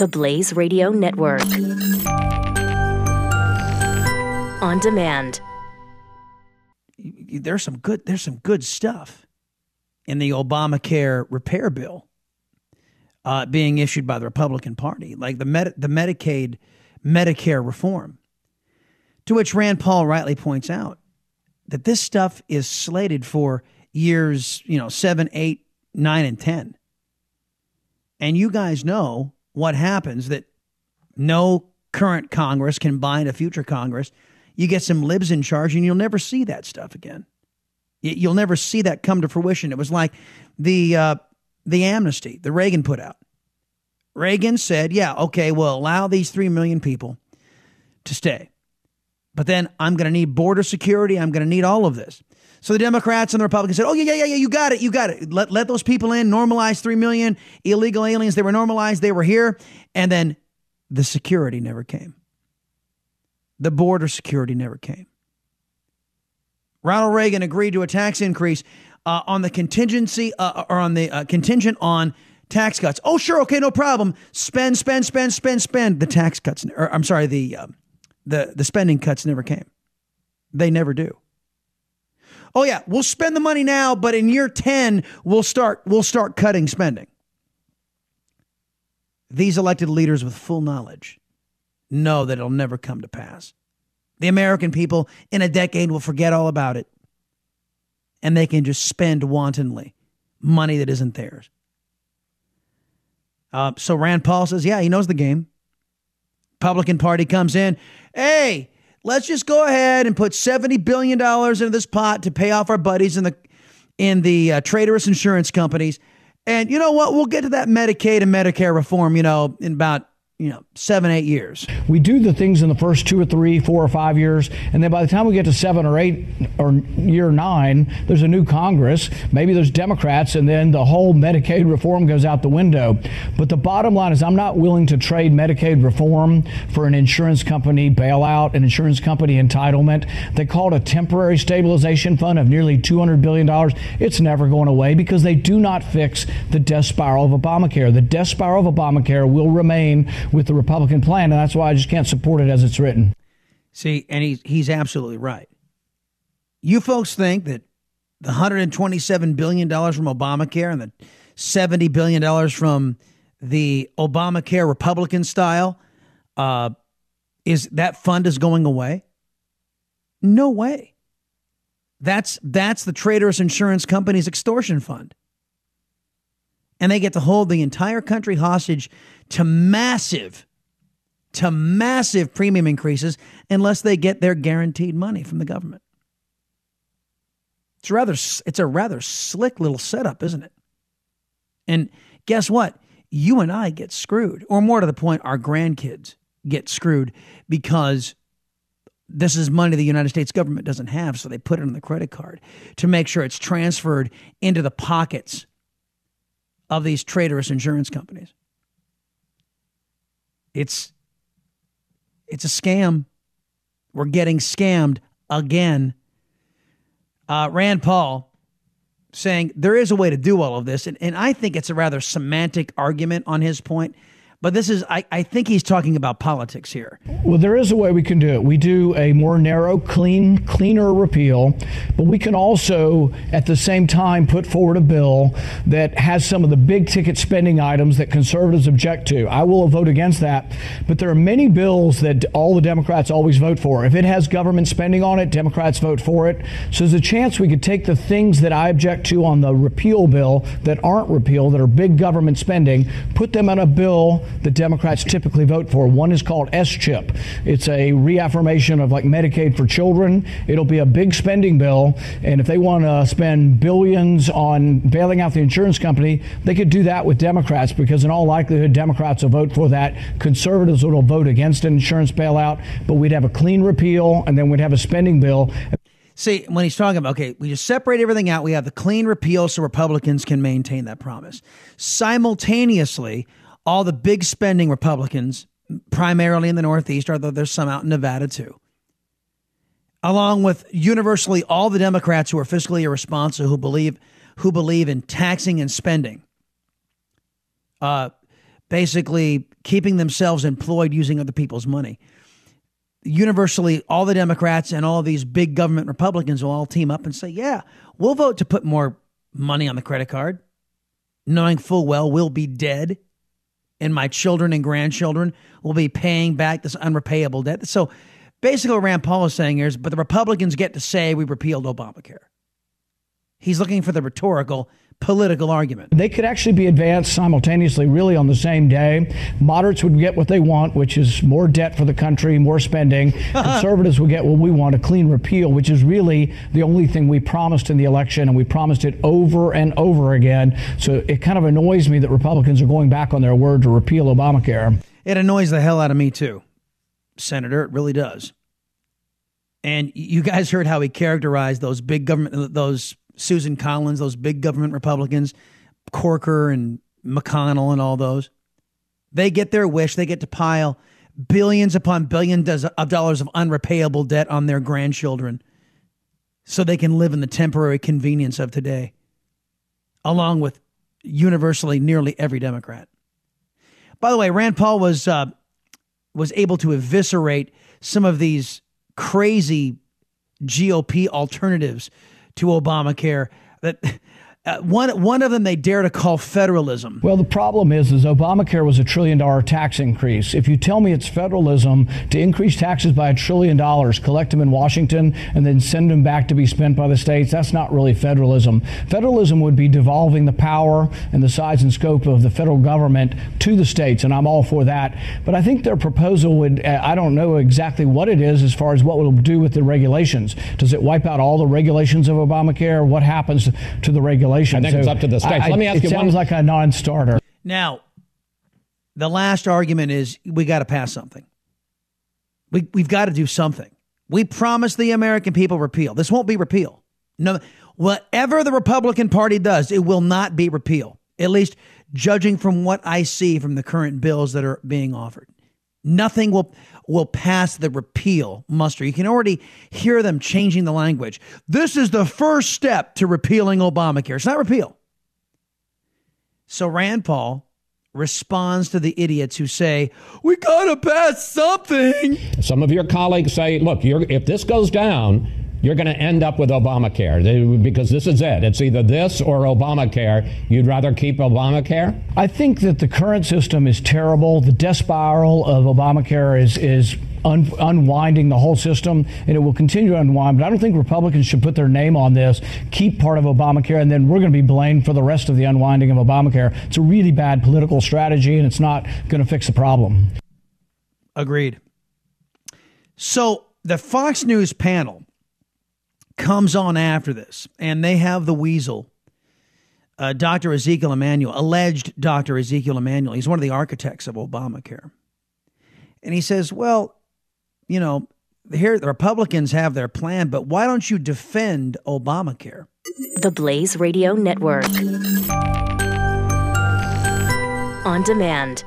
The Blaze Radio Network. On demand. There's some good there's some good stuff in the Obamacare repair bill uh, being issued by the Republican Party, like the Med- the Medicaid Medicare reform. To which Rand Paul rightly points out that this stuff is slated for years, you know, seven, eight, nine, and 10. And you guys know what happens that no current Congress can bind a future Congress. You get some libs in charge and you'll never see that stuff again. You'll never see that come to fruition. It was like the, uh, the amnesty that Reagan put out. Reagan said, yeah, okay, we'll allow these 3 million people to stay. But then I'm going to need border security. I'm going to need all of this. So the Democrats and the Republicans said, "Oh yeah, yeah, yeah, yeah, you got it, you got it. Let let those people in. Normalize three million illegal aliens. They were normalized. They were here, and then the security never came. The border security never came. Ronald Reagan agreed to a tax increase uh, on the contingency uh, or on the uh, contingent on tax cuts. Oh sure, okay, no problem. Spend, spend, spend, spend, spend. The tax cuts, or I'm sorry, the um, the the spending cuts never came. They never do oh yeah, we'll spend the money now, but in year 10, we'll start we'll start cutting spending. These elected leaders with full knowledge know that it'll never come to pass. The American people in a decade will forget all about it. And they can just spend wantonly money that isn't theirs. Uh, so Rand Paul says, yeah, he knows the game. Republican Party comes in, hey, let's just go ahead and put $70 billion into this pot to pay off our buddies in the, in the uh, traitorous insurance companies. And you know what? We'll get to that Medicaid and Medicare reform, you know, in about you know, seven, eight years. We do the things in the first two or three, four or five years, and then by the time we get to seven or eight or year nine, there's a new Congress. Maybe there's Democrats, and then the whole Medicaid reform goes out the window. But the bottom line is, I'm not willing to trade Medicaid reform for an insurance company bailout, an insurance company entitlement. They call it a temporary stabilization fund of nearly $200 billion. It's never going away because they do not fix the death spiral of Obamacare. The death spiral of Obamacare will remain with the Republican plan, and that's why I just can't support it as it's written. See, and he's he's absolutely right. You folks think that the 127 billion dollars from Obamacare and the 70 billion dollars from the Obamacare Republican style uh, is that fund is going away? No way. That's that's the traitorous insurance company's extortion fund. And they get to hold the entire country hostage to massive, to massive premium increases unless they get their guaranteed money from the government. It's rather it's a rather slick little setup, isn't it? And guess what? You and I get screwed, or more to the point, our grandkids get screwed because this is money the United States government doesn't have, so they put it on the credit card to make sure it's transferred into the pockets of these traitorous insurance companies. It's it's a scam. We're getting scammed again. Uh, Rand Paul saying there is a way to do all of this, and, and I think it's a rather semantic argument on his point. But this is, I, I think he's talking about politics here. Well, there is a way we can do it. We do a more narrow, clean, cleaner repeal, but we can also, at the same time, put forward a bill that has some of the big ticket spending items that conservatives object to. I will vote against that, but there are many bills that all the Democrats always vote for. If it has government spending on it, Democrats vote for it. So there's a chance we could take the things that I object to on the repeal bill that aren't repeal, that are big government spending, put them on a bill the Democrats typically vote for. One is called S chip. It's a reaffirmation of like Medicaid for children. It'll be a big spending bill, and if they want to spend billions on bailing out the insurance company, they could do that with Democrats because in all likelihood Democrats will vote for that. Conservatives will vote against an insurance bailout, but we'd have a clean repeal and then we'd have a spending bill. See, when he's talking about, okay, we just separate everything out. We have the clean repeal so Republicans can maintain that promise. Simultaneously, all the big spending Republicans, primarily in the Northeast, although there's some out in Nevada too, along with universally all the Democrats who are fiscally irresponsible, who believe who believe in taxing and spending, uh, basically keeping themselves employed using other people's money. Universally, all the Democrats and all these big government Republicans will all team up and say, yeah, we'll vote to put more money on the credit card, knowing full well we'll be dead and my children and grandchildren will be paying back this unrepayable debt. So basically, what Rand Paul is saying is, but the Republicans get to say we repealed Obamacare. He's looking for the rhetorical political argument. They could actually be advanced simultaneously, really on the same day. Moderates would get what they want, which is more debt for the country, more spending. Conservatives would get what we want a clean repeal, which is really the only thing we promised in the election, and we promised it over and over again. So it kind of annoys me that Republicans are going back on their word to repeal Obamacare. It annoys the hell out of me, too, Senator. It really does. And you guys heard how he characterized those big government, those Susan Collins, those big government Republicans, Corker and McConnell and all those. They get their wish. They get to pile billions upon billions of dollars of unrepayable debt on their grandchildren so they can live in the temporary convenience of today, along with universally nearly every Democrat. By the way, Rand Paul was uh, was able to eviscerate some of these crazy GOP alternatives to Obamacare that uh, one one of them they dare to call federalism. Well, the problem is, is Obamacare was a trillion dollar tax increase. If you tell me it's federalism to increase taxes by a trillion dollars, collect them in Washington, and then send them back to be spent by the states, that's not really federalism. Federalism would be devolving the power and the size and scope of the federal government to the states, and I'm all for that. But I think their proposal would, uh, I don't know exactly what it is as far as what will do with the regulations. Does it wipe out all the regulations of Obamacare? What happens to the regulations? I think so it's up to the states. I, Let me ask it you sounds one. like a non-starter. Now, the last argument is we got to pass something. We we've got to do something. We promised the American people repeal. This won't be repeal. No, whatever the Republican Party does, it will not be repeal. At least judging from what I see from the current bills that are being offered. Nothing will will pass the repeal muster. You can already hear them changing the language. This is the first step to repealing Obamacare. It's not repeal. So Rand Paul responds to the idiots who say, "We got to pass something." Some of your colleagues say, "Look, if this goes down, you're going to end up with Obamacare because this is it. It's either this or Obamacare. You'd rather keep Obamacare? I think that the current system is terrible. The death spiral of Obamacare is is un- unwinding the whole system, and it will continue to unwind. But I don't think Republicans should put their name on this, keep part of Obamacare, and then we're going to be blamed for the rest of the unwinding of Obamacare. It's a really bad political strategy, and it's not going to fix the problem. Agreed. So the Fox News panel comes on after this, and they have the weasel, uh, Dr. Ezekiel Emanuel, alleged Dr. Ezekiel Emanuel. He's one of the architects of Obamacare. And he says, Well, you know, here the Republicans have their plan, but why don't you defend Obamacare? The Blaze Radio Network. On demand.